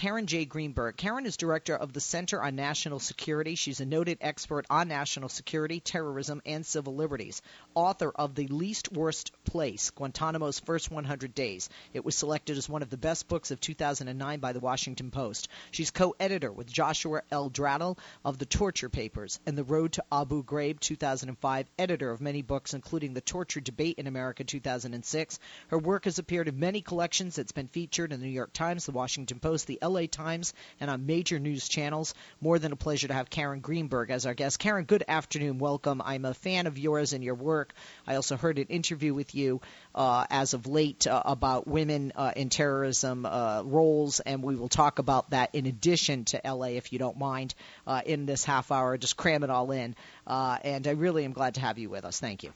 Karen J. Greenberg. Karen is director of the Center on National Security. She's a noted expert on national security, terrorism, and civil liberties. Author of The Least Worst Place Guantanamo's First 100 Days. It was selected as one of the best books of 2009 by the Washington Post. She's co editor with Joshua L. Dratel of The Torture Papers and The Road to Abu Ghraib 2005, editor of many books, including The Torture Debate in America 2006. Her work has appeared in many collections. It's been featured in the New York Times, the Washington Post, the LA Times, and on major news channels. More than a pleasure to have Karen Greenberg as our guest. Karen, good afternoon. Welcome. I'm a fan of yours and your work. I also heard an interview with you uh, as of late uh, about women uh, in terrorism uh, roles, and we will talk about that in addition to LA, if you don't mind, uh, in this half hour. Just cram it all in. Uh, and I really am glad to have you with us. Thank you.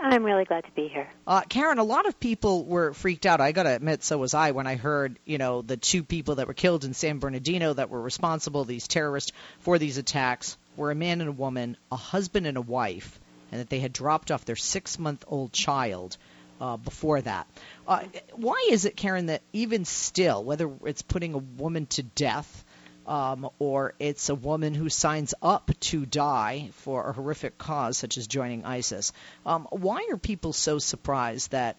I'm really glad to be here. Uh, Karen, a lot of people were freaked out. I got to admit, so was I when I heard, you know, the two people that were killed in San Bernardino that were responsible, these terrorists, for these attacks, were a man and a woman, a husband and a wife, and that they had dropped off their six month old child uh, before that. Uh, why is it, Karen, that even still, whether it's putting a woman to death, um, or it's a woman who signs up to die for a horrific cause such as joining ISIS. Um, why are people so surprised that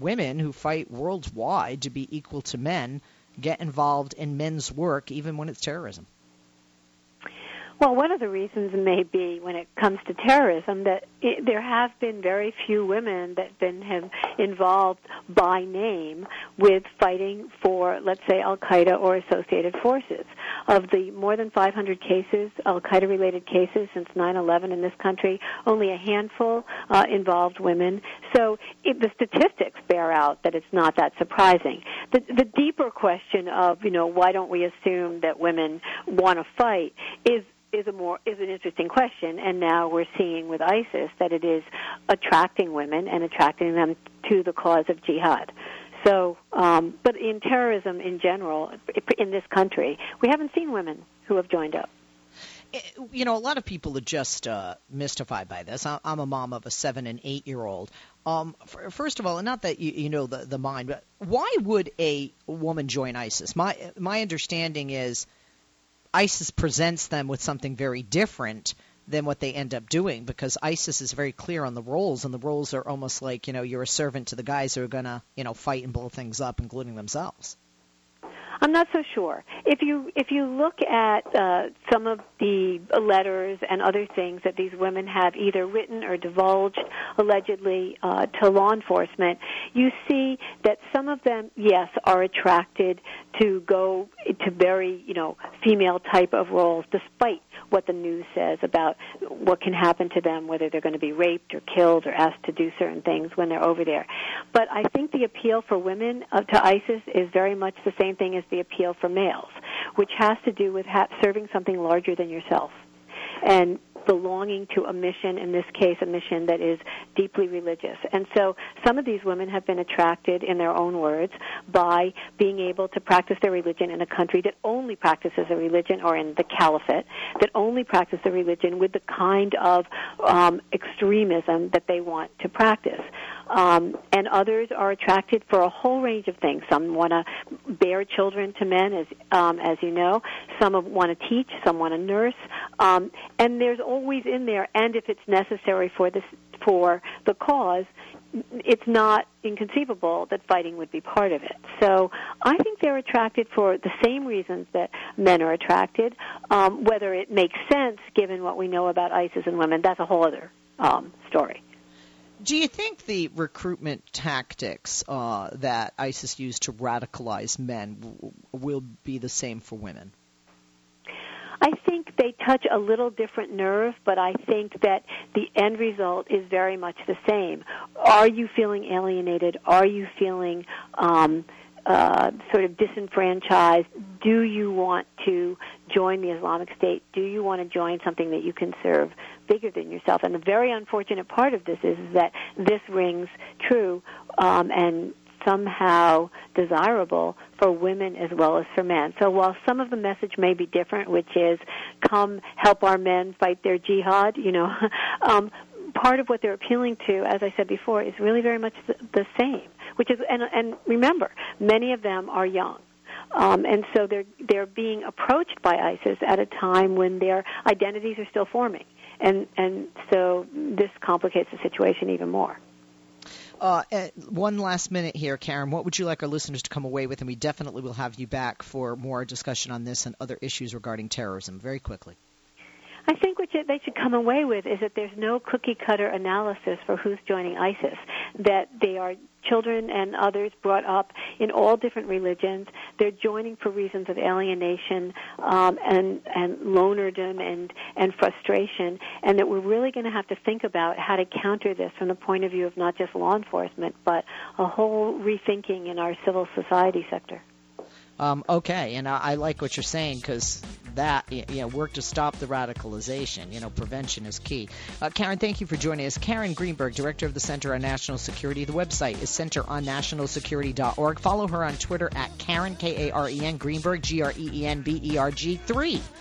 women who fight worldwide to be equal to men get involved in men's work even when it's terrorism? Well, one of the reasons may be when it comes to terrorism that it, there have been very few women that been have involved by name with fighting for, let's say, Al Qaeda or associated forces. Of the more than 500 cases, Al Qaeda related cases since 9/11 in this country, only a handful uh, involved women. So it, the statistics bear out that it's not that surprising. The, the deeper question of, you know, why don't we assume that women want to fight is is a more is an interesting question and now we're seeing with ISIS that it is attracting women and attracting them to the cause of jihad. So, um, but in terrorism in general, in this country, we haven't seen women who have joined up. Eh, you know, a lot of people are just uh, mystified by this. I'm a mom of a seven and eight year old. Um, first of all, and not that you, you know the the mind, but why would a woman join ISIS? My my understanding is ISIS presents them with something very different than what they end up doing because ISIS is very clear on the roles, and the roles are almost like you know you're a servant to the guys who are gonna you know fight and blow things up, including themselves. I'm not so sure. If you if you look at uh, some of the letters and other things that these women have either written or divulged allegedly uh, to law enforcement, you see that some of them, yes, are attracted to go to very you know female type of roles, despite what the news says about what can happen to them, whether they're going to be raped or killed or asked to do certain things when they're over there. But I think the appeal for women uh, to ISIS is very much the same thing as the appeal for males, which has to do with ha- serving something larger than yourself. And belonging to a mission, in this case, a mission that is deeply religious. And so some of these women have been attracted, in their own words, by being able to practice their religion in a country that only practices a religion, or in the caliphate, that only practices a religion with the kind of um, extremism that they want to practice. Um, and others are attracted for a whole range of things. Some want to bear children to men, as um, as you know. Some want to teach. Some want to nurse. Um, and there's always in there, and if it's necessary for this for the cause, it's not inconceivable that fighting would be part of it. So I think they're attracted for the same reasons that men are attracted. Um, whether it makes sense given what we know about ISIS and women, that's a whole other um, story. Do you think the recruitment tactics uh, that ISIS used to radicalize men w- will be the same for women? I think they touch a little different nerve, but I think that the end result is very much the same. Are you feeling alienated? Are you feeling um, uh, sort of disenfranchised? Do you want to join the Islamic State? Do you want to join something that you can serve bigger than yourself? And the very unfortunate part of this is, that this rings true um, and somehow desirable for women as well as for men. So while some of the message may be different, which is come help our men fight their jihad, you know, um, part of what they're appealing to, as I said before, is really very much the, the same. Which is, and, and remember, many of them are young. Um, and so they're they're being approached by ISIS at a time when their identities are still forming, and and so this complicates the situation even more. Uh, one last minute here, Karen. What would you like our listeners to come away with? And we definitely will have you back for more discussion on this and other issues regarding terrorism. Very quickly. What they should come away with is that there's no cookie cutter analysis for who's joining ISIS. That they are children and others brought up in all different religions. They're joining for reasons of alienation um, and and lonerdom and and frustration, and that we're really going to have to think about how to counter this from the point of view of not just law enforcement, but a whole rethinking in our civil society sector. Um, okay, and I, I, like what you're saying because that you know work to stop the radicalization. You know, prevention is key. Uh, Karen, thank you for joining us. Karen Greenberg, director of the Center on National Security. The website is centeronnationalsecurity.org. Follow her on Twitter at Karen K A R E N Greenberg G R E E N B E R G three.